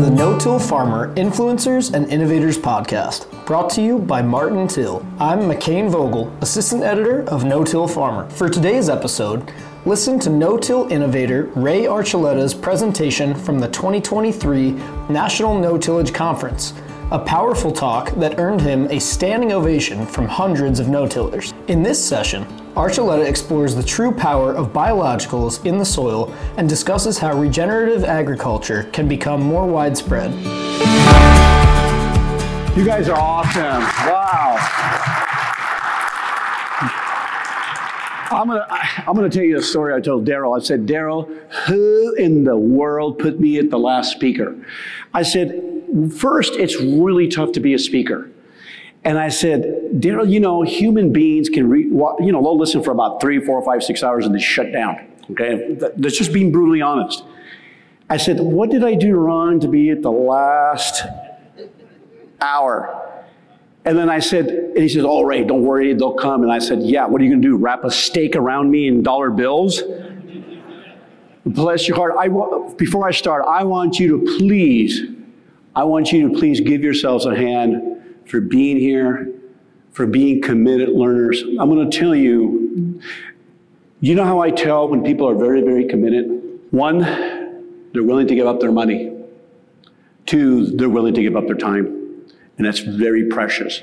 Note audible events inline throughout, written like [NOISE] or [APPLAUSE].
to the No Till Farmer Influencers and Innovators podcast, brought to you by Martin Till. I'm McCain Vogel, Assistant Editor of No Till Farmer. For today's episode, listen to No Till innovator Ray Archuleta's presentation from the 2023 National No Tillage Conference a powerful talk that earned him a standing ovation from hundreds of no-tillers. In this session, Archuleta explores the true power of biologicals in the soil and discusses how regenerative agriculture can become more widespread. You guys are awesome. Wow. I'm gonna I'm gonna tell you a story I told Daryl. I said, Daryl, who in the world put me at the last speaker? I said, first, it's really tough to be a speaker. And I said, Daryl, you know, human beings can, re- you know, they'll listen for about three, four, five, six hours and then shut down. Okay, that's just being brutally honest. I said, what did I do wrong to be at the last hour? And then I said, and he says, all right, don't worry, they'll come. And I said, yeah, what are you going to do? Wrap a stake around me in dollar bills? Bless your heart. I, before I start, I want you to please, I want you to please give yourselves a hand for being here, for being committed learners. I'm going to tell you, you know how I tell when people are very, very committed? One, they're willing to give up their money. Two, they're willing to give up their time. And that's very precious.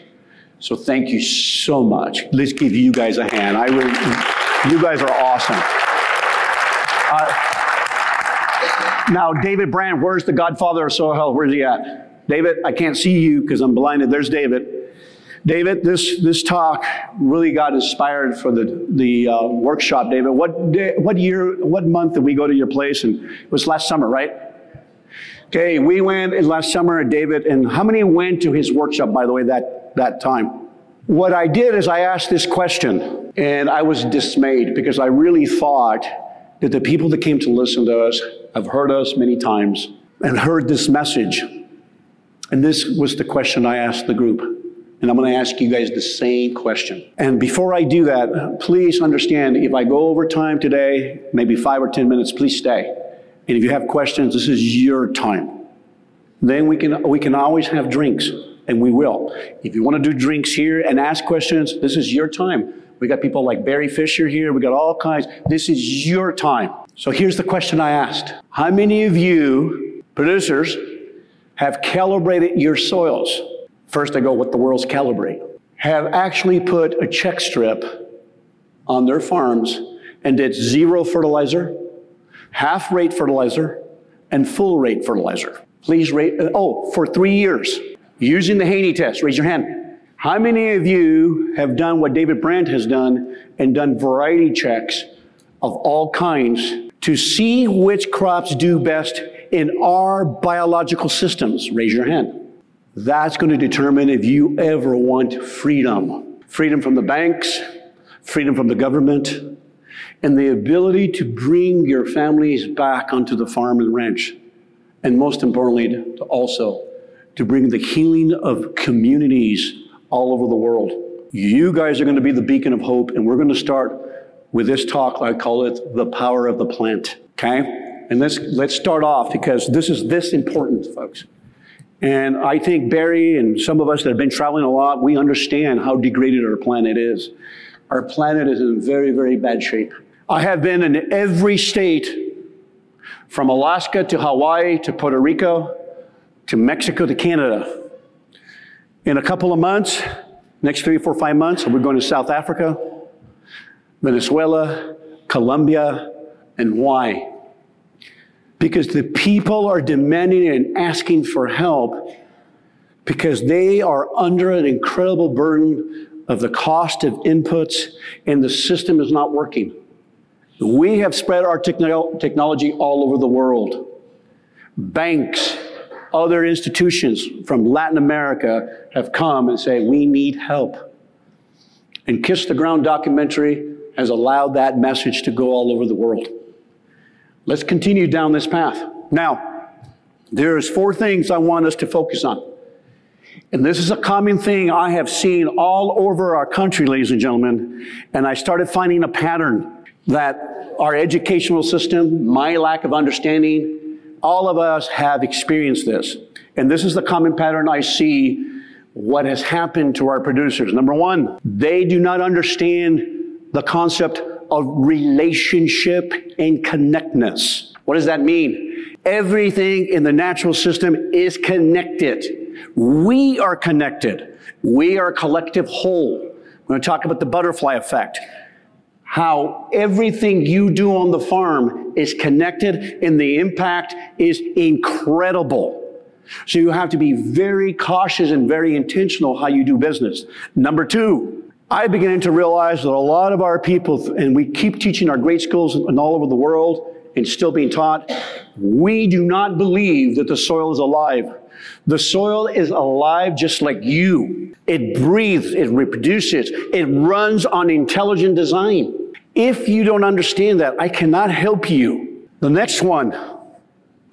So thank you so much. Let's give you guys a hand. I really, you guys are awesome. Uh, now, David Brandt, where's the godfather of soil health? Where's he at? David, I can't see you because I'm blinded. There's David. David, this, this talk really got inspired for the, the uh, workshop, David. What, day, what year, what month did we go to your place? And it was last summer, right? Okay, we went last summer, David, and how many went to his workshop, by the way, that, that time? What I did is I asked this question, and I was dismayed because I really thought that the people that came to listen to us have heard us many times and heard this message and this was the question I asked the group. And I'm going to ask you guys the same question. And before I do that, please understand if I go over time today, maybe five or 10 minutes, please stay. And if you have questions, this is your time. Then we can, we can always have drinks, and we will. If you want to do drinks here and ask questions, this is your time. We got people like Barry Fisher here. We got all kinds. This is your time. So here's the question I asked. How many of you producers have calibrated your soils. First, I go, what the world's calibrate. Have actually put a check strip on their farms and did zero fertilizer, half rate fertilizer, and full rate fertilizer. Please rate, uh, oh, for three years, using the Haney test. Raise your hand. How many of you have done what David Brandt has done and done variety checks of all kinds to see which crops do best in our biological systems? Raise your hand. That's going to determine if you ever want freedom freedom from the banks, freedom from the government, and the ability to bring your families back onto the farm and ranch. And most importantly, to also to bring the healing of communities all over the world. You guys are going to be the beacon of hope, and we're going to start with this talk. I call it the power of the plant. Okay? And let's, let's start off because this is this important, folks. And I think Barry and some of us that have been traveling a lot, we understand how degraded our planet is. Our planet is in very, very bad shape. I have been in every state from Alaska to Hawaii to Puerto Rico to Mexico to Canada. In a couple of months, next three, four, five months, we're going to South Africa, Venezuela, Colombia, and why? Because the people are demanding and asking for help because they are under an incredible burden of the cost of inputs and the system is not working. We have spread our techno- technology all over the world. Banks, other institutions from Latin America have come and say, we need help. And Kiss the Ground documentary has allowed that message to go all over the world. Let's continue down this path. Now, there's four things I want us to focus on. And this is a common thing I have seen all over our country, ladies and gentlemen. And I started finding a pattern that our educational system, my lack of understanding, all of us have experienced this. And this is the common pattern I see what has happened to our producers. Number one, they do not understand the concept of relationship and connectness. What does that mean? Everything in the natural system is connected. We are connected. We are a collective whole. We're going to talk about the butterfly effect. How everything you do on the farm is connected and the impact is incredible. So you have to be very cautious and very intentional how you do business. Number two, I began to realize that a lot of our people, and we keep teaching our great schools and all over the world and still being taught, we do not believe that the soil is alive. The soil is alive just like you. It breathes, it reproduces, it runs on intelligent design. If you don't understand that, I cannot help you. The next one,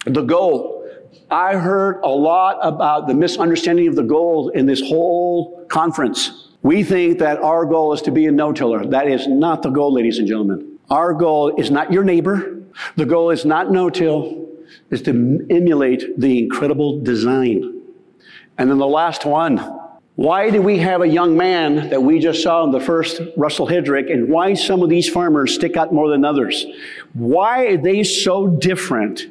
the goal. I heard a lot about the misunderstanding of the goal in this whole conference. We think that our goal is to be a no-tiller. That is not the goal, ladies and gentlemen. Our goal is not your neighbor. The goal is not no-till. Is to emulate the incredible design. And then the last one. Why do we have a young man that we just saw in the first Russell Hedrick and why some of these farmers stick out more than others? Why are they so different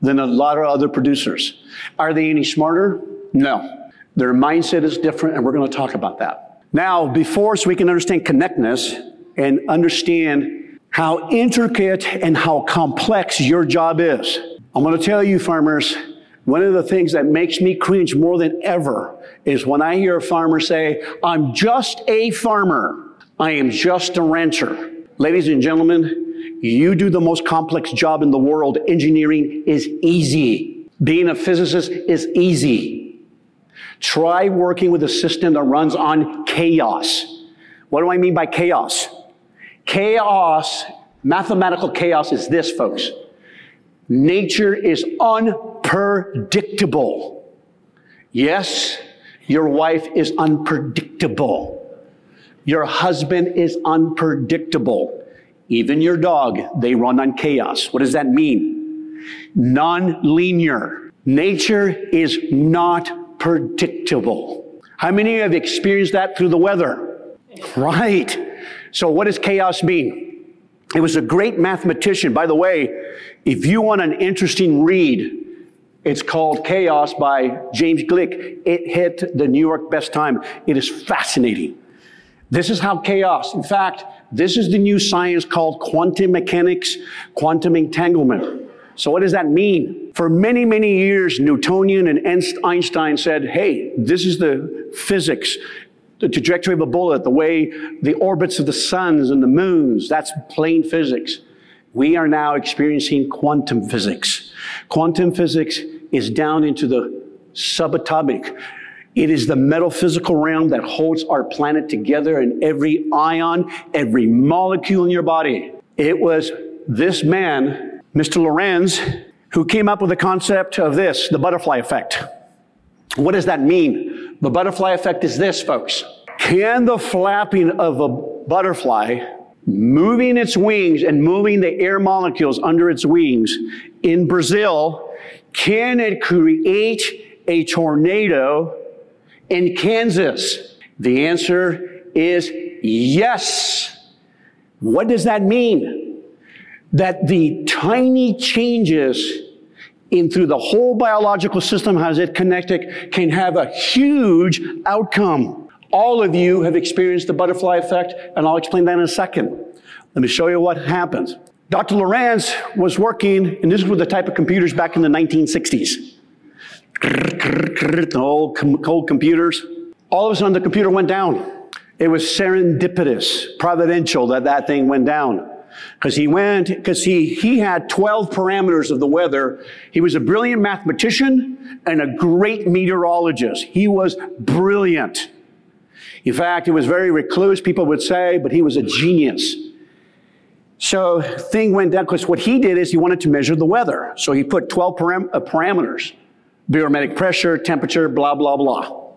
than a lot of other producers. Are they any smarter? No. Their mindset is different, and we're going to talk about that. Now, before, so we can understand connectness and understand how intricate and how complex your job is. I'm going to tell you, farmers, one of the things that makes me cringe more than ever is when I hear a farmer say, I'm just a farmer. I am just a rancher. Ladies and gentlemen, you do the most complex job in the world. Engineering is easy. Being a physicist is easy. Try working with a system that runs on chaos. What do I mean by chaos? Chaos, mathematical chaos is this, folks. Nature is unpredictable. Yes, your wife is unpredictable. Your husband is unpredictable. Even your dog, they run on chaos. What does that mean? Non-linear. Nature is not predictable. How many of you have experienced that through the weather? Right. So what does chaos mean? It was a great mathematician. By the way, if you want an interesting read, it's called Chaos by James Gleick. It hit the New York Best Time. It is fascinating. This is how chaos, in fact, this is the new science called quantum mechanics, quantum entanglement. So what does that mean? For many, many years, Newtonian and Einstein said, hey, this is the physics, the trajectory of a bullet, the way the orbits of the suns and the moons, that's plain physics. We are now experiencing quantum physics. Quantum physics is down into the subatomic. It is the metaphysical realm that holds our planet together and every ion, every molecule in your body. It was this man, Mr. Lorenz, who came up with the concept of this, the butterfly effect. What does that mean? The butterfly effect is this, folks. Can the flapping of a butterfly moving its wings and moving the air molecules under its wings in Brazil, can it create a tornado in Kansas? The answer is yes. What does that mean? That the tiny changes in through the whole biological system, has it connected, can have a huge outcome. All of you have experienced the butterfly effect, and I'll explain that in a second. Let me show you what happens. Dr. Lorenz was working, and this was the type of computers back in the 1960s the old, old computers. All of a sudden, the computer went down. It was serendipitous, providential that that thing went down. Because he went, because he, he had 12 parameters of the weather. He was a brilliant mathematician and a great meteorologist. He was brilliant. In fact, he was very recluse, people would say, but he was a genius. So thing went down because what he did is he wanted to measure the weather. So he put 12 param- uh, parameters barometric pressure, temperature, blah, blah, blah.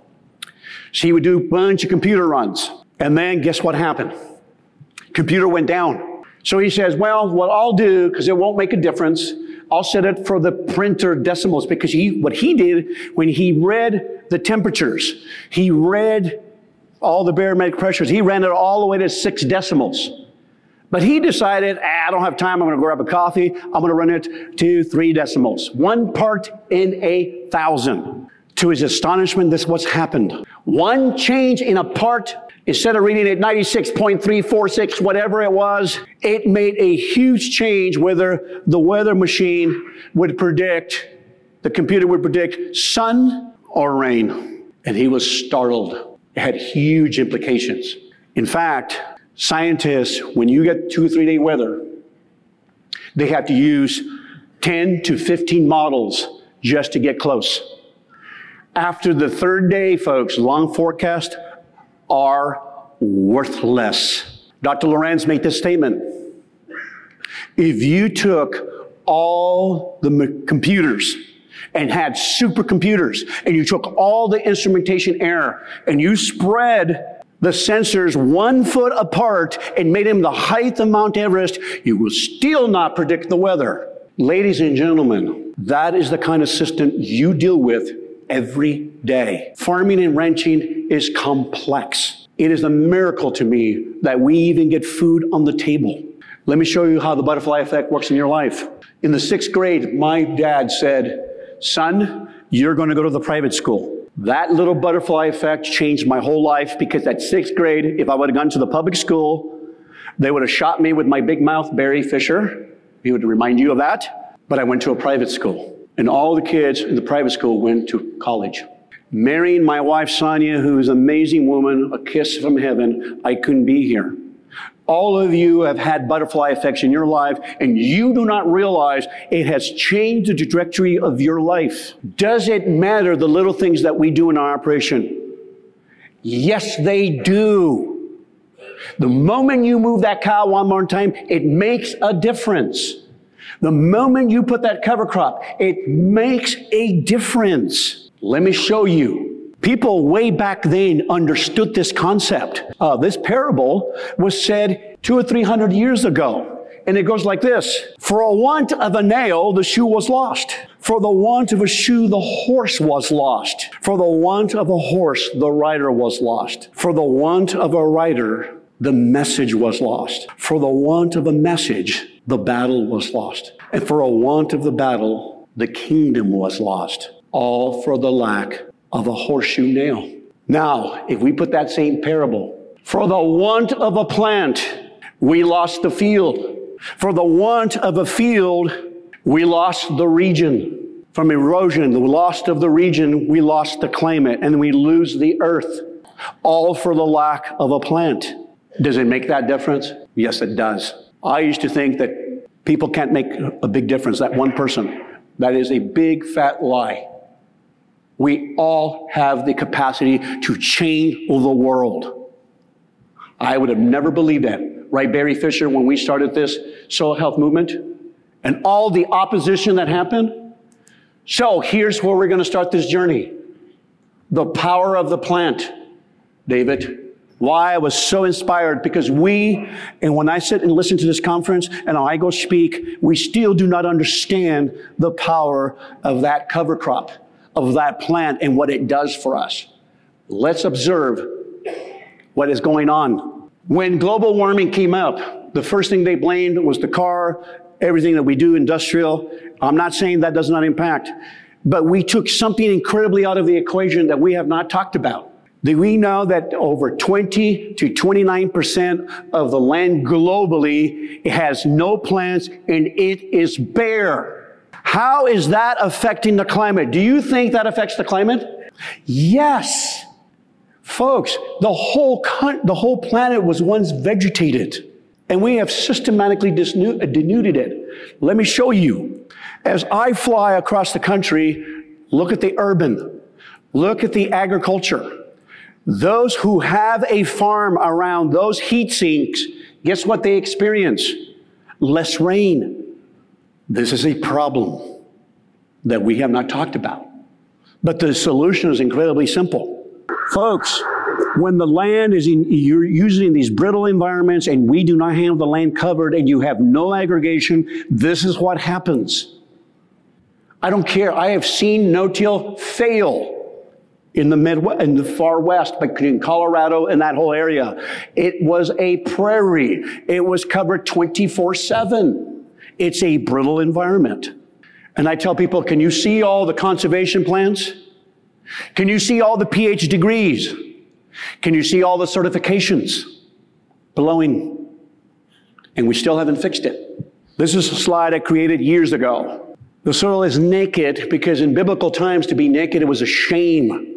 So he would do a bunch of computer runs. And then guess what happened? Computer went down. So he says, well, what I'll do, because it won't make a difference, I'll set it for the printer decimals because he, what he did when he read the temperatures, he read all the barometric pressures, he ran it all the way to six decimals. But he decided, ah, I don't have time. I'm going to grab a coffee. I'm going to run it to three decimals. One part in a thousand. To his astonishment, this what's happened. One change in a part, instead of reading it 96.346, whatever it was, it made a huge change whether the weather machine would predict, the computer would predict sun or rain. And he was startled. It had huge implications. In fact, scientists, when you get two or three day weather, they have to use 10 to 15 models just to get close. After the third day, folks, long forecasts are worthless. Dr. Lorenz made this statement. If you took all the computers and had supercomputers and you took all the instrumentation error and you spread the sensors one foot apart and made them the height of Mount Everest, you will still not predict the weather. Ladies and gentlemen, that is the kind of system you deal with every day. Farming and ranching is complex. It is a miracle to me that we even get food on the table. Let me show you how the butterfly effect works in your life. In the sixth grade, my dad said, Son, you're going to go to the private school. That little butterfly effect changed my whole life because at sixth grade, if I would have gone to the public school, they would have shot me with my big mouth, Barry Fisher. He would remind you of that. But I went to a private school and all the kids in the private school went to college. Marrying my wife Sonia, who is an amazing woman, a kiss from heaven, I couldn't be here. All of you have had butterfly effects in your life, and you do not realize it has changed the trajectory of your life. Does it matter the little things that we do in our operation? Yes, they do. The moment you move that cow one more time, it makes a difference. The moment you put that cover crop, it makes a difference. Let me show you. People way back then understood this concept. Uh, this parable was said two or three hundred years ago. And it goes like this. For a want of a nail, the shoe was lost. For the want of a shoe, the horse was lost. For the want of a horse, the rider was lost. For the want of a rider, the message was lost. For the want of a message, the battle was lost. And for a want of the battle, the kingdom was lost. All for the lack of a horseshoe nail. Now, if we put that same parable, for the want of a plant, we lost the field. For the want of a field, we lost the region. From erosion, the loss of the region, we lost the climate and we lose the earth. All for the lack of a plant. Does it make that difference? Yes, it does. I used to think that people can't make a big difference, that one person. That is a big fat lie. We all have the capacity to change the world. I would have never believed that. Right, Barry Fisher, when we started this soil health movement and all the opposition that happened. So here's where we're going to start this journey. The power of the plant, David. Why I was so inspired because we, and when I sit and listen to this conference and I go speak, we still do not understand the power of that cover crop, of that plant and what it does for us. Let's observe what is going on. When global warming came up, the first thing they blamed was the car, everything that we do industrial. I'm not saying that does not impact, but we took something incredibly out of the equation that we have not talked about. Do we know that over 20 to 29% of the land globally has no plants and it is bare? How is that affecting the climate? Do you think that affects the climate? Yes. Folks, the whole, con- the whole planet was once vegetated and we have systematically uh, denuded it. Let me show you. As I fly across the country, look at the urban, look at the agriculture. Those who have a farm around those heat sinks, guess what they experience? Less rain. This is a problem that we have not talked about. But the solution is incredibly simple. Folks, when the land is in, you're using these brittle environments and we do not have the land covered and you have no aggregation, this is what happens. I don't care. I have seen no-till fail in the Midwest, in the far west, between Colorado and that whole area. It was a prairie. It was covered 24 7. It's a brittle environment. And I tell people, can you see all the conservation plans? Can you see all the PhD degrees? Can you see all the certifications blowing? And we still haven't fixed it. This is a slide I created years ago. The soil is naked because in biblical times to be naked, it was a shame.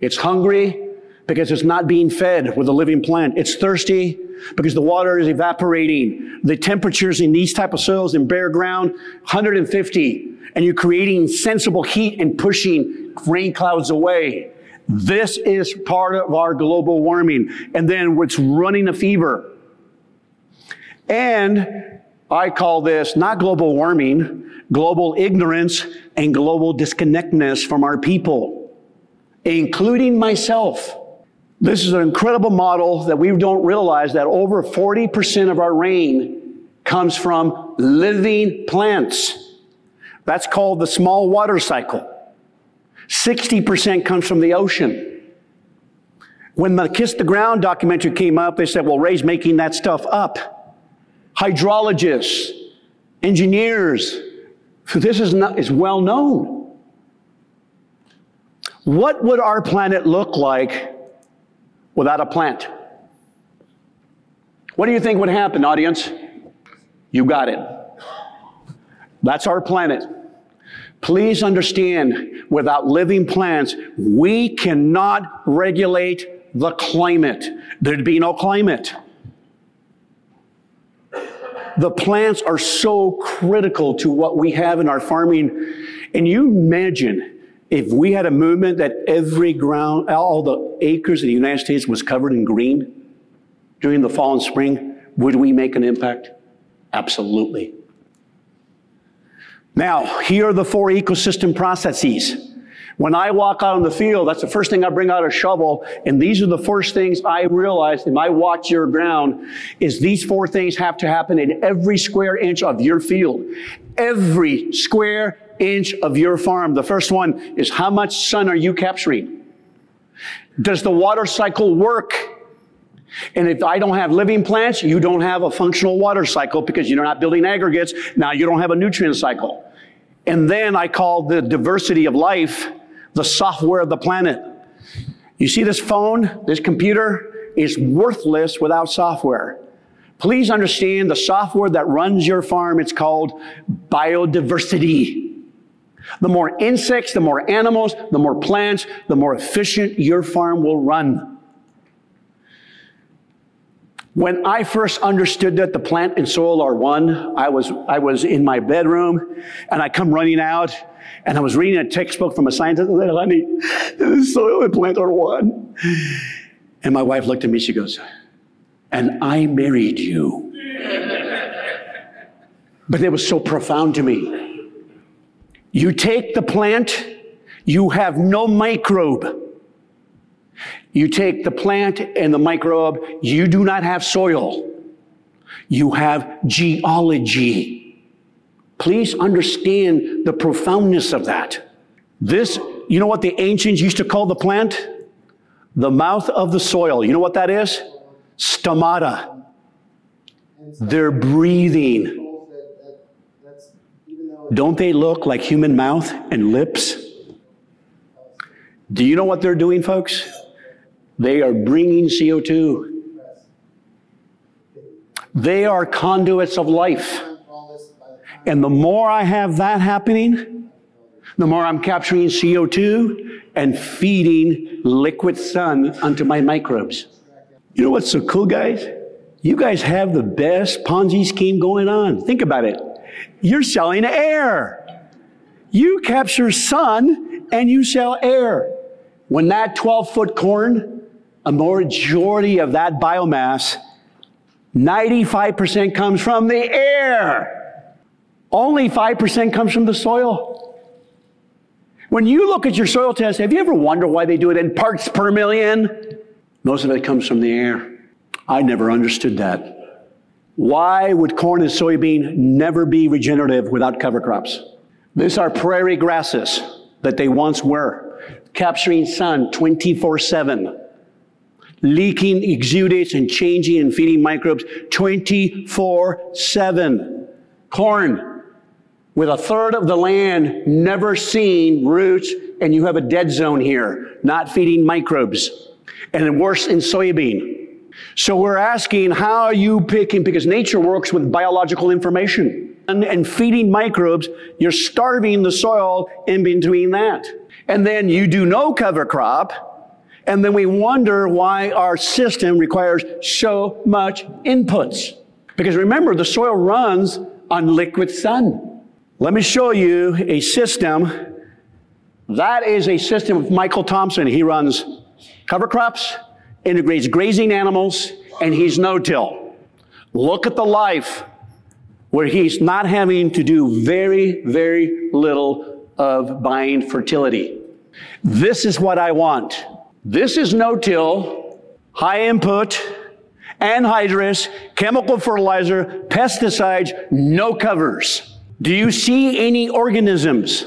It's hungry because it's not being fed with a living plant. It's thirsty because the water is evaporating. The temperatures in these type of soils in bare ground, 150, and you're creating sensible heat and pushing rain clouds away. This is part of our global warming. And then it's running a fever. And I call this not global warming, global ignorance and global disconnectness from our people including myself. This is an incredible model that we don't realize that over 40% of our rain comes from living plants. That's called the small water cycle. 60% comes from the ocean. When the Kiss the Ground documentary came up, they said, well, Ray's making that stuff up. Hydrologists, engineers, this is, not, is well known. What would our planet look like without a plant? What do you think would happen, audience? You got it. That's our planet. Please understand, without living plants, we cannot regulate the climate. There'd be no climate. The plants are so critical to what we have in our farming. And you imagine if we had a movement that every ground, all the acres of the United States was covered in green during the fall and spring, would we make an impact? Absolutely. Now, here are the four ecosystem processes. When I walk out in the field, that's the first thing I bring out a shovel. And these are the first things I realize in my watch your ground is these four things have to happen in every square inch of your field. Every square inch of your farm. The first one is how much sun are you capturing? Does the water cycle work? And if I don't have living plants, you don't have a functional water cycle because you're not building aggregates. Now you don't have a nutrient cycle. And then I call the diversity of life the software of the planet. You see this phone, this computer is worthless without software. Please understand the software that runs your farm, it's called biodiversity. The more insects, the more animals, the more plants, the more efficient your farm will run. When I first understood that the plant and soil are one, I was, I was in my bedroom and I come running out and I was reading a textbook from a scientist and said, honey, the soil and plant are one. And my wife looked at me, she goes, and I married you. [LAUGHS] but it was so profound to me. You take the plant, you have no microbe. You take the plant and the microbe, you do not have soil. You have geology. Please understand the profoundness of that. This, you know what the ancients used to call the plant? The mouth of the soil. You know what that is? Stomata. They're breathing. Don't they look like human mouth and lips? Do you know what they're doing, folks? They are bringing CO2. They are conduits of life. And the more I have that happening, the more I'm capturing CO2 and feeding liquid sun onto my microbes. You know what's so cool, guys? You guys have the best Ponzi scheme going on. Think about it. You're selling air. You capture sun and you sell air. When that 12 foot corn, a majority of that biomass, 95% comes from the air. Only 5% comes from the soil. When you look at your soil test, have you ever wondered why they do it in parts per million? Most of it comes from the air. I never understood that. Why would corn and soybean never be regenerative without cover crops? These are prairie grasses that they once were, capturing sun 24 7, leaking exudates and changing and feeding microbes 24 7. Corn, with a third of the land never seen roots, and you have a dead zone here, not feeding microbes. And worse in soybean. So we're asking, how are you picking? Because nature works with biological information. And, and feeding microbes, you're starving the soil in between that. And then you do no cover crop, and then we wonder why our system requires so much inputs. Because remember, the soil runs on liquid sun. Let me show you a system. That is a system of Michael Thompson. He runs cover crops, integrates grazing animals, and he's no-till. Look at the life where he's not having to do very, very little of buying fertility. This is what I want. This is no-till, high input, anhydrous, chemical fertilizer, pesticides, no covers. Do you see any organisms?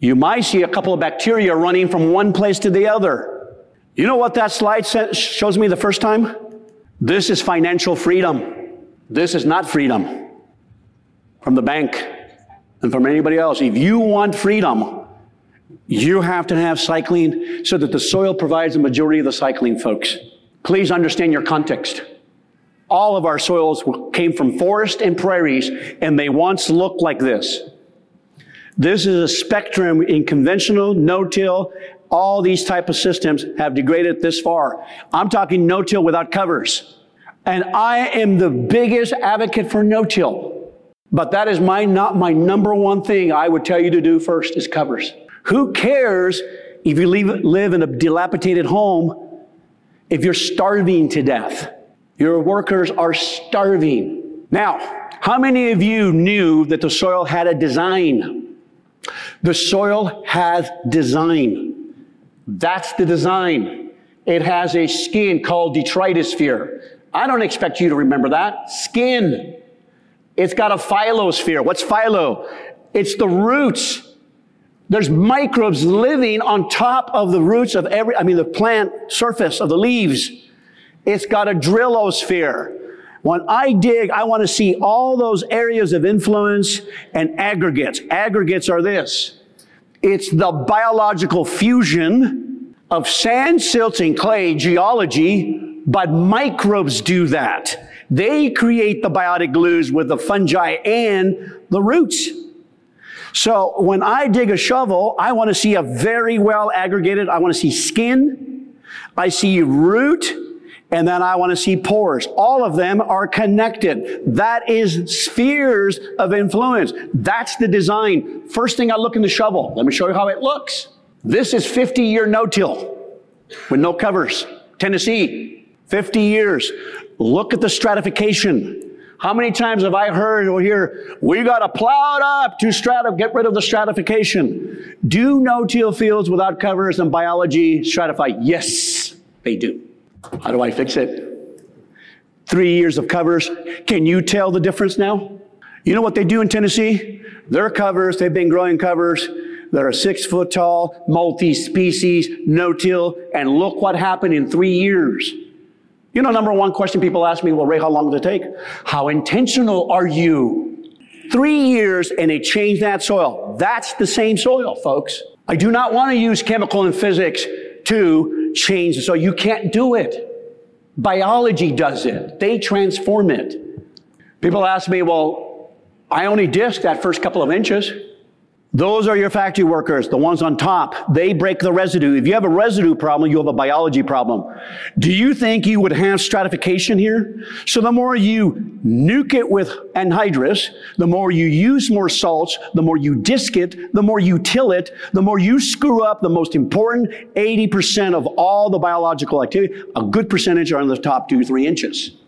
You might see a couple of bacteria running from one place to the other. You know what that slide shows me the first time? This is financial freedom. This is not freedom from the bank and from anybody else. If you want freedom, you have to have cycling so that the soil provides the majority of the cycling, folks. Please understand your context. All of our soils came from forest and prairies, and they once looked like this. This is a spectrum in conventional no-till all these type of systems have degraded this far. I'm talking no-till without covers. And I am the biggest advocate for no-till. But that is my, not my number one thing I would tell you to do first is covers. Who cares if you leave, live in a dilapidated home if you're starving to death? Your workers are starving. Now, how many of you knew that the soil had a design? The soil has design. That's the design. It has a skin called detritus I don't expect you to remember that. Skin. It's got a phyllosphere. What's phyllo? It's the roots. There's microbes living on top of the roots of every, I mean, the plant surface of the leaves. It's got a drillosphere. When I dig, I want to see all those areas of influence and aggregates. Aggregates are this. It's the biological fusion of sand, silt, and clay geology, but microbes do that. They create the biotic glues with the fungi and the roots. So when I dig a shovel, I want to see a very well aggregated, I want to see skin, I see root, and then I want to see pores. All of them are connected. That is spheres of influence. That's the design. First thing I look in the shovel. Let me show you how it looks. This is 50 year no-till with no covers. Tennessee, 50 years. Look at the stratification. How many times have I heard or hear, we got to plow it up to stratif, get rid of the stratification. Do no-till fields without covers and biology stratify? Yes, they do. How do I fix it? Three years of covers. Can you tell the difference now? You know what they do in Tennessee? Their covers, they've been growing covers that are six foot tall, multi-species, no-till, and look what happened in three years. You know, number one question people ask me, well, Ray, how long does it take? How intentional are you? Three years and they change that soil. That's the same soil, folks. I do not want to use chemical and physics to change. So you can't do it. Biology does it. They transform it. People ask me, well, I only disc that first couple of inches. Those are your factory workers, the ones on top. They break the residue. If you have a residue problem, you have a biology problem. Do you think you would have stratification here? So the more you nuke it with anhydrous, the more you use more salts, the more you disc it, the more you till it, the more you screw up the most important 80% of all the biological activity. A good percentage are in the top two, three inches.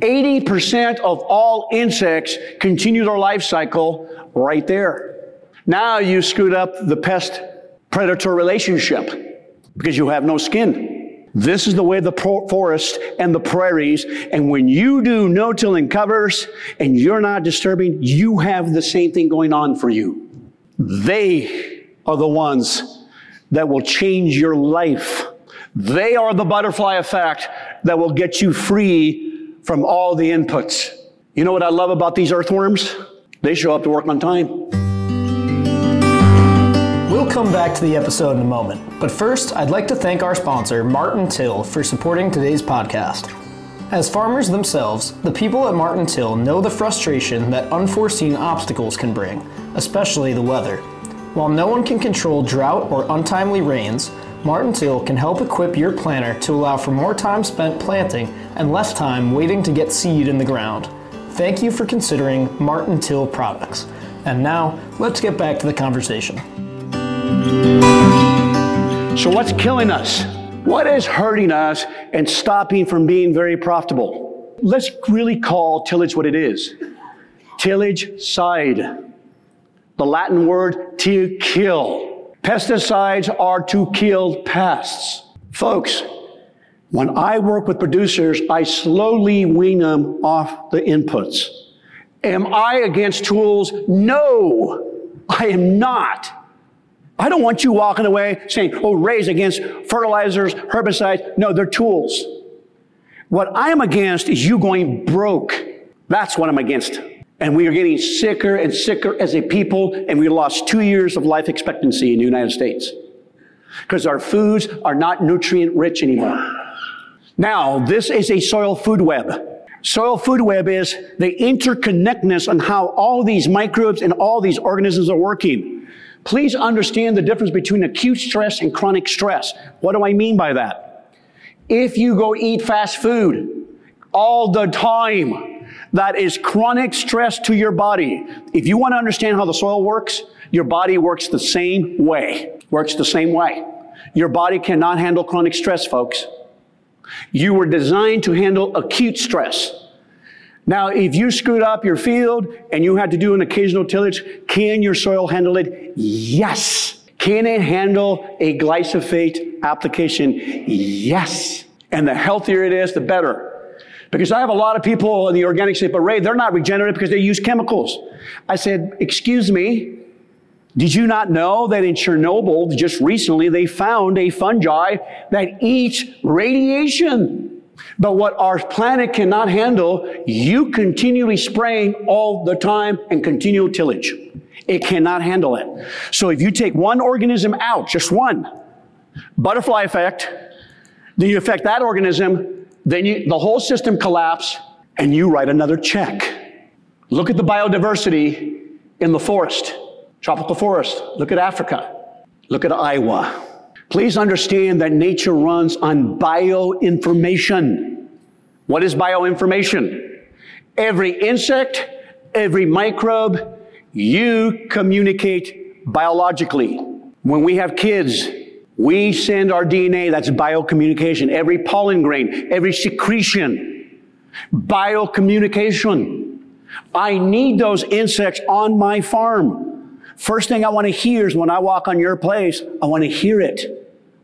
80% of all insects continue their life cycle right there. Now you screwed up the pest predator relationship because you have no skin. This is the way the forest and the prairies, and when you do no-tilling covers and you're not disturbing, you have the same thing going on for you. They are the ones that will change your life. They are the butterfly effect that will get you free from all the inputs. You know what I love about these earthworms? They show up to work on time. Come back to the episode in a moment, but first, I'd like to thank our sponsor, Martin Till, for supporting today's podcast. As farmers themselves, the people at Martin Till know the frustration that unforeseen obstacles can bring, especially the weather. While no one can control drought or untimely rains, Martin Till can help equip your planter to allow for more time spent planting and less time waiting to get seed in the ground. Thank you for considering Martin Till products. And now, let's get back to the conversation. So, what's killing us? What is hurting us and stopping from being very profitable? Let's really call tillage what it is tillage side. The Latin word to kill. Pesticides are to kill pests. Folks, when I work with producers, I slowly wean them off the inputs. Am I against tools? No, I am not. I don't want you walking away saying, oh, Ray's against fertilizers, herbicides. No, they're tools. What I am against is you going broke. That's what I'm against. And we are getting sicker and sicker as a people, and we lost two years of life expectancy in the United States because our foods are not nutrient rich anymore. Now, this is a soil food web. Soil food web is the interconnectedness on how all these microbes and all these organisms are working. Please understand the difference between acute stress and chronic stress. What do I mean by that? If you go eat fast food all the time, that is chronic stress to your body. If you want to understand how the soil works, your body works the same way. Works the same way. Your body cannot handle chronic stress, folks. You were designed to handle acute stress. Now, if you screwed up your field and you had to do an occasional tillage, can your soil handle it? Yes. Can it handle a glyphosate application? Yes. And the healthier it is, the better. Because I have a lot of people in the organic say, but Ray, they're not regenerative because they use chemicals. I said, excuse me, did you not know that in Chernobyl, just recently, they found a fungi that eats radiation? But what our planet cannot handle, you continually spraying all the time and continual tillage. It cannot handle it. So if you take one organism out, just one, butterfly effect, then you affect that organism, then you, the whole system collapse and you write another check. Look at the biodiversity in the forest, tropical forest. Look at Africa. Look at Iowa. Please understand that nature runs on bioinformation. What is bioinformation? Every insect, every microbe, you communicate biologically. When we have kids, we send our DNA, that's biocommunication. Every pollen grain, every secretion, biocommunication. I need those insects on my farm. First thing I want to hear is when I walk on your place, I want to hear it.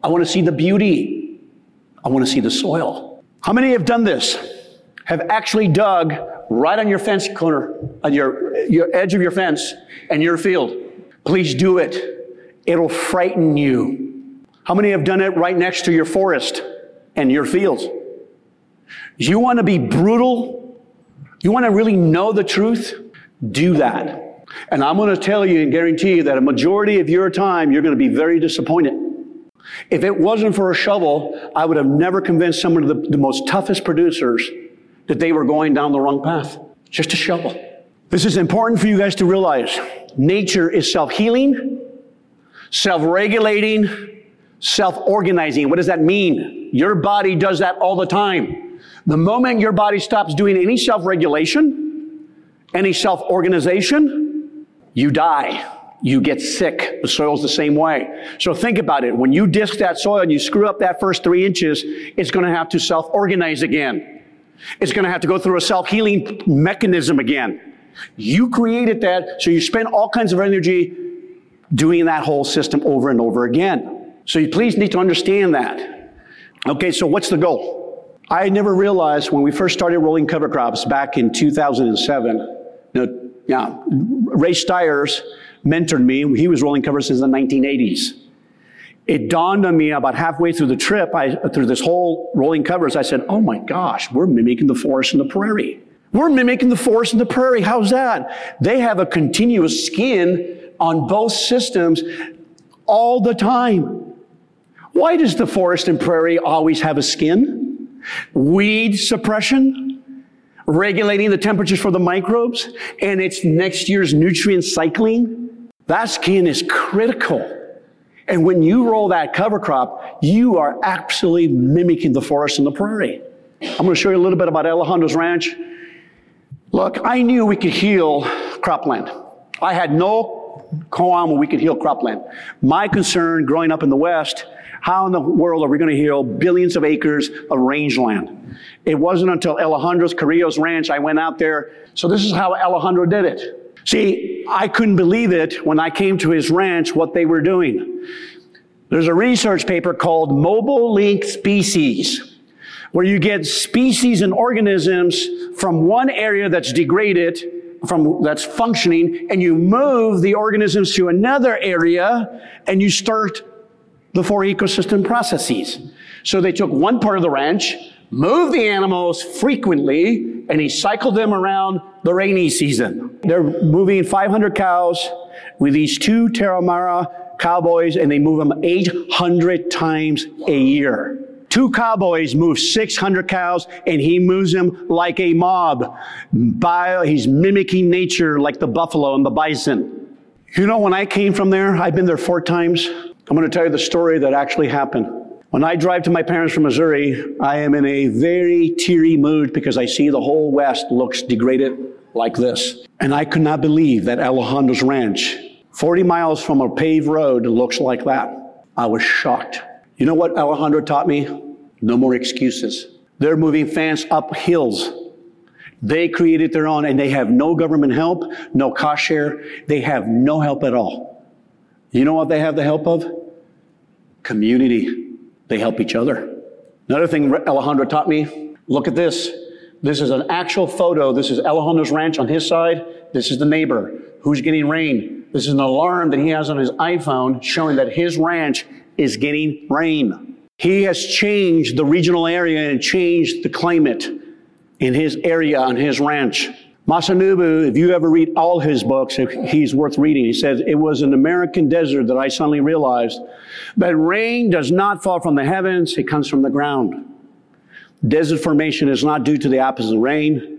I want to see the beauty. I want to see the soil. How many have done this? Have actually dug right on your fence corner, on your, your edge of your fence and your field. Please do it. It'll frighten you. How many have done it right next to your forest and your fields? You want to be brutal? You want to really know the truth? Do that. And I'm going to tell you and guarantee you that a majority of your time, you're going to be very disappointed. If it wasn't for a shovel, I would have never convinced some of the, the most toughest producers that they were going down the wrong path. Just a shovel. This is important for you guys to realize. Nature is self-healing, self-regulating, self-organizing. What does that mean? Your body does that all the time. The moment your body stops doing any self-regulation, any self-organization, you die. You get sick. The soil's the same way. So think about it. When you disc that soil and you screw up that first three inches, it's going to have to self-organize again. It's going to have to go through a self-healing mechanism again. You created that, so you spend all kinds of energy doing that whole system over and over again. So you please need to understand that. Okay, so what's the goal? I never realized when we first started rolling cover crops back in 2007, you know, yeah, Ray Stiers mentored me. He was rolling covers since the 1980s. It dawned on me about halfway through the trip, I, through this whole rolling covers, I said, oh my gosh, we're mimicking the forest and the prairie. We're mimicking the forest and the prairie. How's that? They have a continuous skin on both systems all the time. Why does the forest and prairie always have a skin? Weed suppression, regulating the temperatures for the microbes, and it's next year's nutrient cycling. That skin is critical. And when you roll that cover crop, you are actually mimicking the forest and the prairie. I'm going to show you a little bit about Alejandro's ranch. Look, I knew we could heal cropland. I had no qualm when we could heal cropland. My concern growing up in the West, how in the world are we going to heal billions of acres of rangeland? It wasn't until Alejandro's Carrillo's ranch I went out there. So this is how Alejandro did it. See, I couldn't believe it when I came to his ranch what they were doing. There's a research paper called Mobile Link Species where you get species and organisms from one area that's degraded, from that's functioning, and you move the organisms to another area and you start the four ecosystem processes. So they took one part of the ranch, moved the animals frequently, and he cycled them around the rainy season. They're moving 500 cows with these two Tarahumara cowboys, and they move them 800 times a year. Two cowboys move 600 cows and he moves them like a mob. He's mimicking nature like the buffalo and the bison. You know, when I came from there, I've been there four times. I'm going to tell you the story that actually happened. When I drive to my parents from Missouri, I am in a very teary mood because I see the whole West looks degraded like this. And I could not believe that Alejandro's ranch, 40 miles from a paved road, looks like that. I was shocked. You know what Alejandro taught me? No more excuses. They're moving fans up hills. They created their own and they have no government help, no cost share. They have no help at all. You know what they have the help of? Community. They help each other. Another thing Alejandro taught me, look at this. This is an actual photo. This is Alejandro's ranch on his side. This is the neighbor who's getting rain. This is an alarm that he has on his iPhone showing that his ranch is getting rain. He has changed the regional area and changed the climate in his area on his ranch. Masanobu, if you ever read all his books, he's worth reading. He says, It was an American desert that I suddenly realized that rain does not fall from the heavens, it comes from the ground. Desert formation is not due to the absence of rain,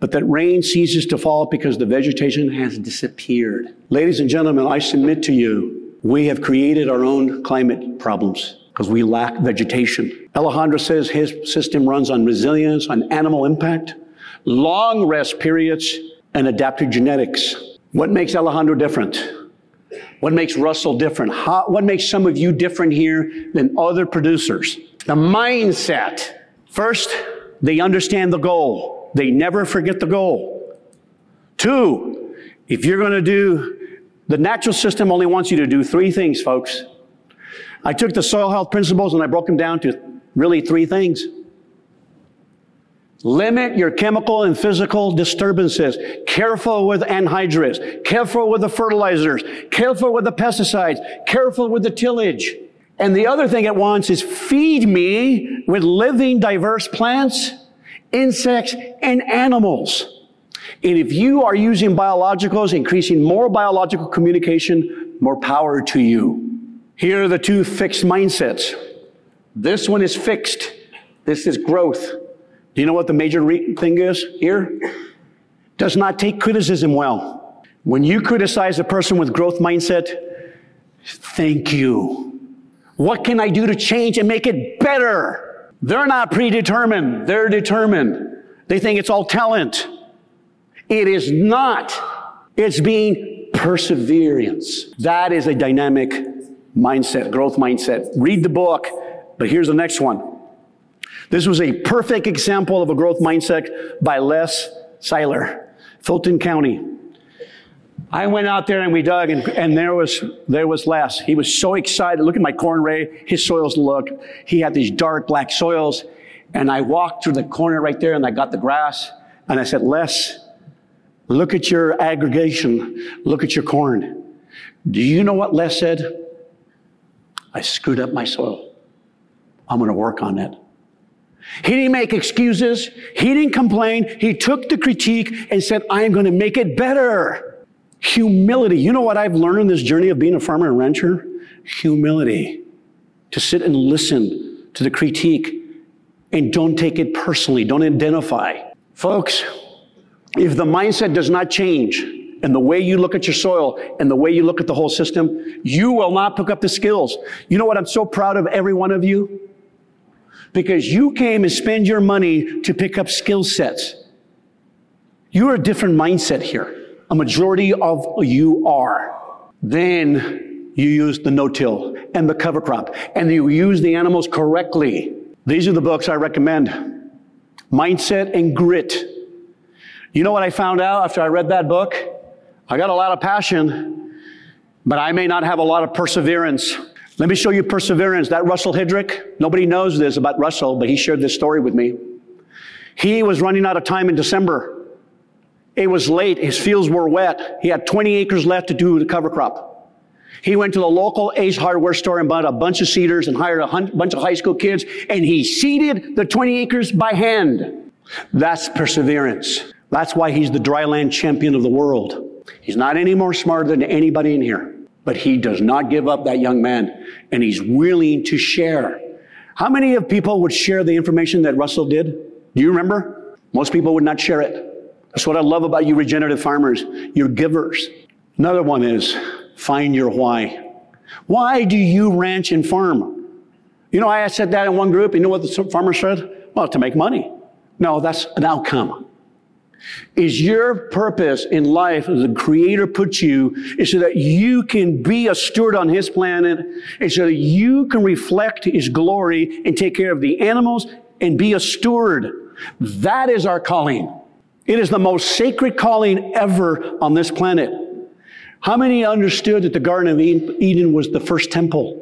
but that rain ceases to fall because the vegetation has disappeared. Ladies and gentlemen, I submit to you we have created our own climate problems because we lack vegetation. Alejandro says his system runs on resilience, on animal impact, long rest periods, and adaptive genetics. What makes Alejandro different? What makes Russell different? How, what makes some of you different here than other producers? The mindset. First, they understand the goal. They never forget the goal. Two, if you're going to do the natural system only wants you to do three things, folks. I took the soil health principles and I broke them down to really three things. Limit your chemical and physical disturbances. Careful with anhydrous. Careful with the fertilizers. Careful with the pesticides. Careful with the tillage. And the other thing it wants is feed me with living diverse plants, insects, and animals. And if you are using biologicals, increasing more biological communication, more power to you. Here are the two fixed mindsets. This one is fixed. This is growth. Do you know what the major re- thing is here? Does not take criticism well. When you criticize a person with growth mindset, thank you. What can I do to change and make it better? They're not predetermined. They're determined. They think it's all talent. It is not. It's being perseverance. That is a dynamic mindset, growth mindset. Read the book, but here's the next one. This was a perfect example of a growth mindset by Les Seiler, Fulton County. I went out there and we dug, and, and there was there was Les. He was so excited. Look at my corn ray. His soils look. He had these dark black soils, and I walked through the corner right there, and I got the grass, and I said, Les, Look at your aggregation. Look at your corn. Do you know what Les said? I screwed up my soil. I'm going to work on it. He didn't make excuses. He didn't complain. He took the critique and said, I'm going to make it better. Humility. You know what I've learned in this journey of being a farmer and rancher? Humility. To sit and listen to the critique and don't take it personally. Don't identify. Folks, if the mindset does not change, and the way you look at your soil and the way you look at the whole system, you will not pick up the skills. You know what? I'm so proud of every one of you because you came and spend your money to pick up skill sets. You're a different mindset here. A majority of you are. Then you use the no-till and the cover crop and you use the animals correctly. These are the books I recommend. Mindset and Grit. You know what I found out after I read that book? I got a lot of passion, but I may not have a lot of perseverance. Let me show you perseverance. That Russell Hedrick, nobody knows this about Russell, but he shared this story with me. He was running out of time in December. It was late. His fields were wet. He had 20 acres left to do the cover crop. He went to the local Ace hardware store and bought a bunch of seeders and hired a bunch of high school kids, and he seeded the 20 acres by hand. That's perseverance. That's why he's the dryland champion of the world. He's not any more smarter than anybody in here, but he does not give up that young man and he's willing to share. How many of people would share the information that Russell did? Do you remember? Most people would not share it. That's what I love about you regenerative farmers. You're givers. Another one is find your why. Why do you ranch and farm? You know, I said that in one group. You know what the farmer said? Well, to make money. No, that's an outcome. Is your purpose in life, as the Creator put you, is so that you can be a steward on His planet, and so that you can reflect His glory and take care of the animals and be a steward. That is our calling. It is the most sacred calling ever on this planet. How many understood that the Garden of Eden was the first temple?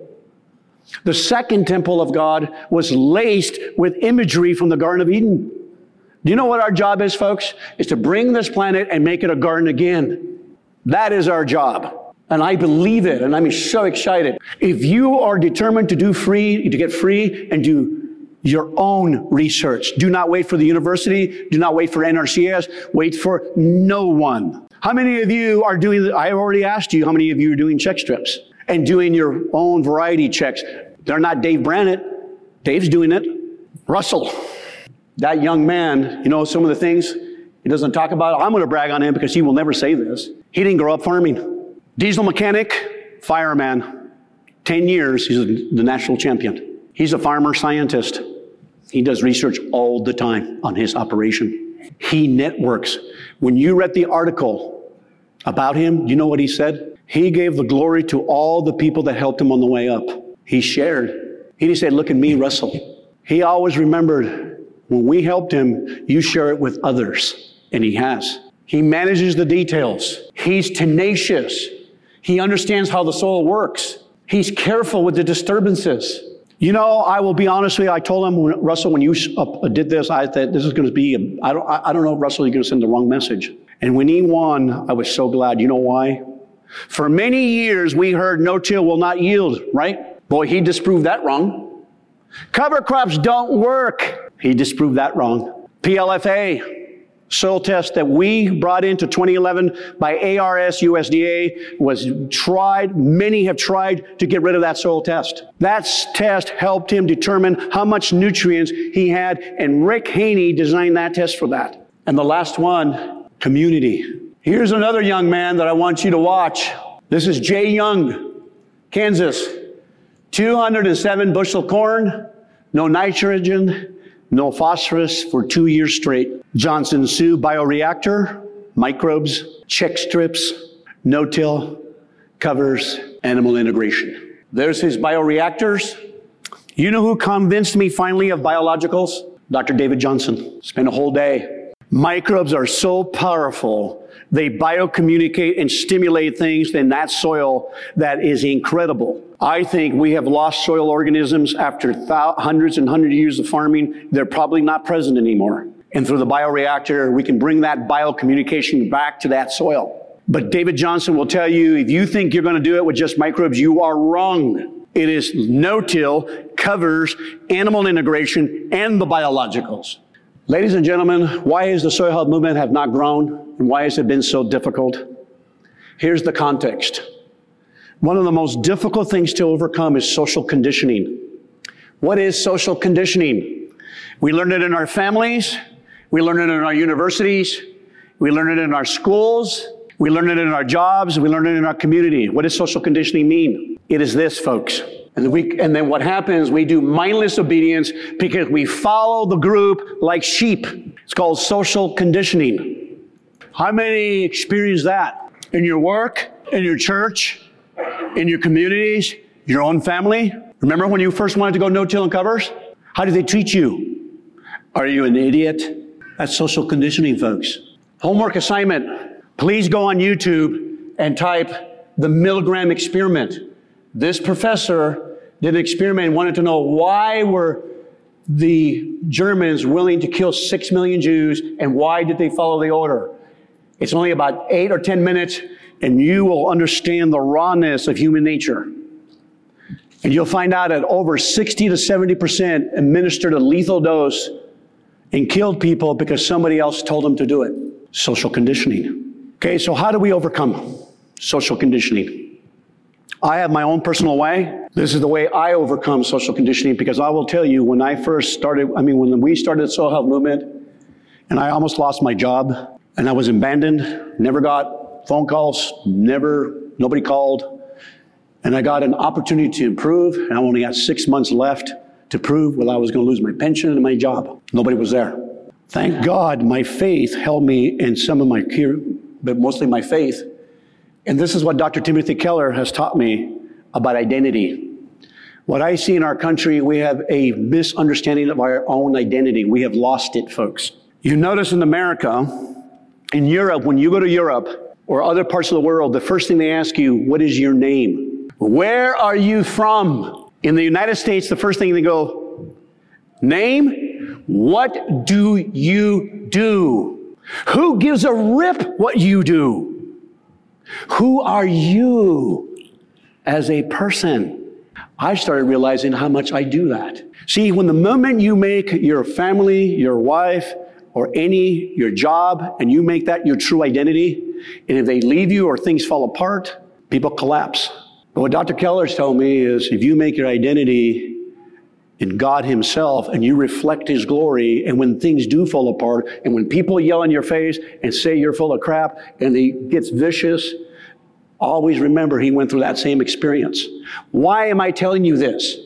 The second temple of God was laced with imagery from the Garden of Eden. Do you know what our job is, folks? Is to bring this planet and make it a garden again. That is our job. And I believe it, and I'm so excited. If you are determined to do free, to get free and do your own research, do not wait for the university, do not wait for NRCS, wait for no one. How many of you are doing, I already asked you how many of you are doing check strips and doing your own variety checks. They're not Dave Brandt. Dave's doing it. Russell that young man, you know, some of the things he doesn't talk about, I'm going to brag on him because he will never say this. He didn't grow up farming. Diesel mechanic, fireman. 10 years, he's the national champion. He's a farmer scientist. He does research all the time on his operation. He networks. When you read the article about him, you know what he said? He gave the glory to all the people that helped him on the way up. He shared. He didn't say, Look at me, Russell. He always remembered when we helped him, you share it with others. And he has. He manages the details. He's tenacious. He understands how the soil works. He's careful with the disturbances. You know, I will be honest with you. I told him, when, Russell, when you uh, did this, I thought this is going to be, I don't, I don't know, Russell, you're going to send the wrong message. And when he won, I was so glad. You know why? For many years, we heard no-till will not yield, right? Boy, he disproved that wrong. Cover crops don't work. He disproved that wrong. PLFA, soil test that we brought into 2011 by ARS USDA was tried. Many have tried to get rid of that soil test. That test helped him determine how much nutrients he had, and Rick Haney designed that test for that. And the last one, community. Here's another young man that I want you to watch. This is Jay Young, Kansas. 207 bushel corn, no nitrogen, no phosphorus for two years straight. Johnson Su bioreactor, microbes, check strips, no-till, covers, animal integration. There's his bioreactors. You know who convinced me finally of biologicals? Dr. David Johnson. Spent a whole day. Microbes are so powerful. They biocommunicate and stimulate things in that soil that is incredible. I think we have lost soil organisms after hundreds and hundreds of years of farming. They're probably not present anymore. And through the bioreactor, we can bring that biocommunication back to that soil. But David Johnson will tell you if you think you're going to do it with just microbes, you are wrong. It is no-till, covers animal integration and the biologicals. Ladies and gentlemen, why has the soil health movement have not grown and why has it been so difficult? Here's the context. One of the most difficult things to overcome is social conditioning. What is social conditioning? We learn it in our families. We learn it in our universities. We learn it in our schools. We learn it in our jobs. We learn it in our community. What does social conditioning mean? It is this, folks. And, we, and then what happens, we do mindless obedience because we follow the group like sheep. It's called social conditioning. How many experience that in your work, in your church, in your communities, your own family? Remember when you first wanted to go no-till and covers? How did they treat you? Are you an idiot? That's social conditioning, folks. Homework assignment. Please go on YouTube and type the Milgram experiment. This professor did an experiment and wanted to know why were the Germans willing to kill six million Jews and why did they follow the order? It's only about eight or ten minutes and you will understand the rawness of human nature. And you'll find out that over 60 to 70% administered a lethal dose and killed people because somebody else told them to do it. Social conditioning. Okay, so how do we overcome social conditioning? I have my own personal way. This is the way I overcome social conditioning because I will tell you when I first started, I mean, when we started the soil health movement and I almost lost my job and I was abandoned, never got phone calls, never, nobody called. And I got an opportunity to improve and I only got six months left to prove whether I was going to lose my pension and my job. Nobody was there. Thank God my faith held me and some of my but mostly my faith. And this is what Dr. Timothy Keller has taught me about identity. What I see in our country, we have a misunderstanding of our own identity. We have lost it, folks. You notice in America, in Europe, when you go to Europe or other parts of the world, the first thing they ask you, what is your name? Where are you from? In the United States, the first thing they go, name? What do you do? Who gives a rip what you do? Who are you as a person? I started realizing how much I do that. See, when the moment you make your family, your wife, or any, your job, and you make that your true identity, and if they leave you or things fall apart, people collapse. But what Dr. Keller's told me is if you make your identity in God Himself and you reflect His glory. And when things do fall apart and when people yell in your face and say you're full of crap and He gets vicious, always remember He went through that same experience. Why am I telling you this?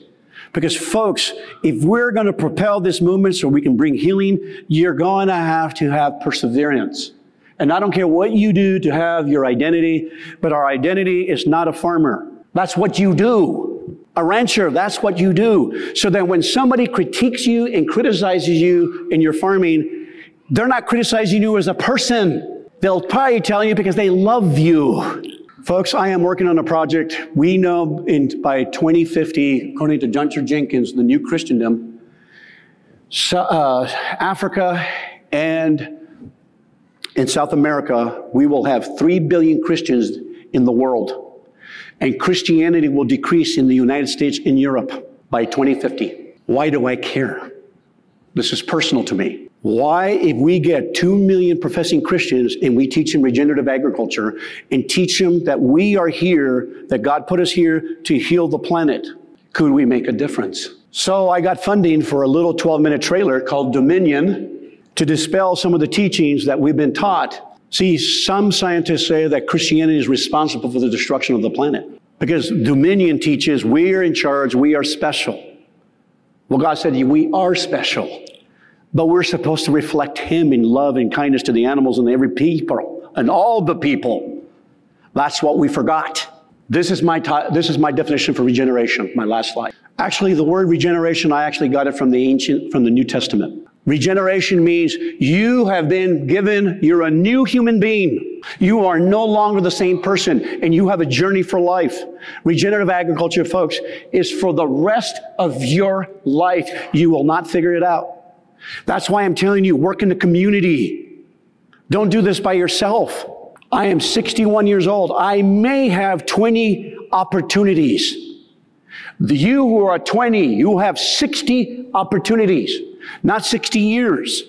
Because folks, if we're going to propel this movement so we can bring healing, you're going to have to have perseverance. And I don't care what you do to have your identity, but our identity is not a farmer. That's what you do a rancher, that's what you do. So that when somebody critiques you and criticizes you in your farming, they're not criticizing you as a person. They'll probably tell you because they love you. Folks, I am working on a project. We know in, by 2050, according to Gunter Jenkins, the New Christendom, so, uh, Africa and in South America, we will have 3 billion Christians in the world and Christianity will decrease in the United States and Europe by 2050. Why do I care? This is personal to me. Why, if we get 2 million professing Christians and we teach them regenerative agriculture and teach them that we are here, that God put us here to heal the planet, could we make a difference? So I got funding for a little 12 minute trailer called Dominion to dispel some of the teachings that we've been taught See, some scientists say that Christianity is responsible for the destruction of the planet because dominion teaches we are in charge, we are special. Well, God said we are special, but we're supposed to reflect Him in love and kindness to the animals and every people and all the people. That's what we forgot. This is my, t- this is my definition for regeneration, my last slide. Actually, the word regeneration, I actually got it from the ancient, from the New Testament. Regeneration means you have been given, you're a new human being. You are no longer the same person and you have a journey for life. Regenerative agriculture, folks, is for the rest of your life. You will not figure it out. That's why I'm telling you, work in the community. Don't do this by yourself. I am 61 years old. I may have 20 opportunities. You who are 20, you have 60 opportunities, not 60 years.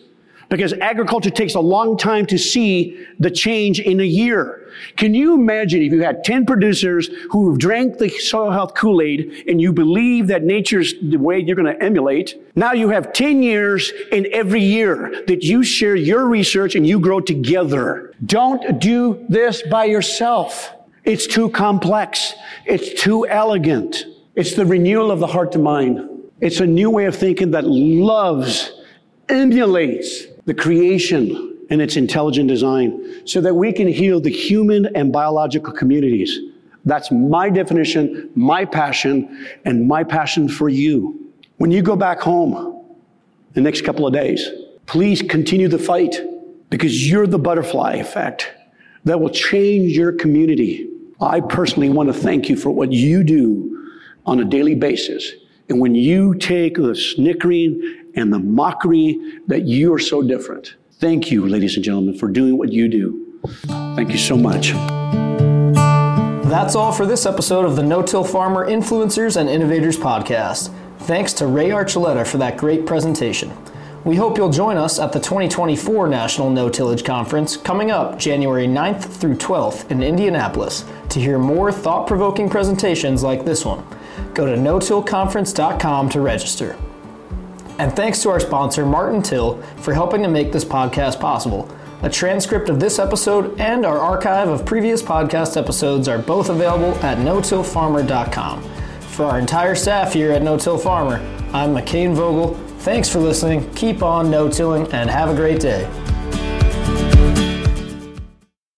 Because agriculture takes a long time to see the change in a year. Can you imagine if you had 10 producers who have drank the soil health Kool-Aid and you believe that nature's the way you're going to emulate? Now you have 10 years in every year that you share your research and you grow together. Don't do this by yourself. It's too complex. It's too elegant. It's the renewal of the heart to mind. It's a new way of thinking that loves, emulates the creation and its intelligent design so that we can heal the human and biological communities. That's my definition, my passion, and my passion for you. When you go back home the next couple of days, please continue the fight because you're the butterfly effect that will change your community. I personally want to thank you for what you do on a daily basis. And when you take the snickering and the mockery that you are so different, thank you, ladies and gentlemen, for doing what you do. Thank you so much. That's all for this episode of the No Till Farmer Influencers and Innovators podcast. Thanks to Ray Archuleta for that great presentation. We hope you'll join us at the 2024 National No Tillage Conference coming up January 9th through 12th in Indianapolis to hear more thought provoking presentations like this one. Go to notillconference.com to register. And thanks to our sponsor, Martin Till, for helping to make this podcast possible. A transcript of this episode and our archive of previous podcast episodes are both available at notillfarmer.com. For our entire staff here at No Till Farmer, I'm McCain Vogel. Thanks for listening, keep on no tilling, and have a great day.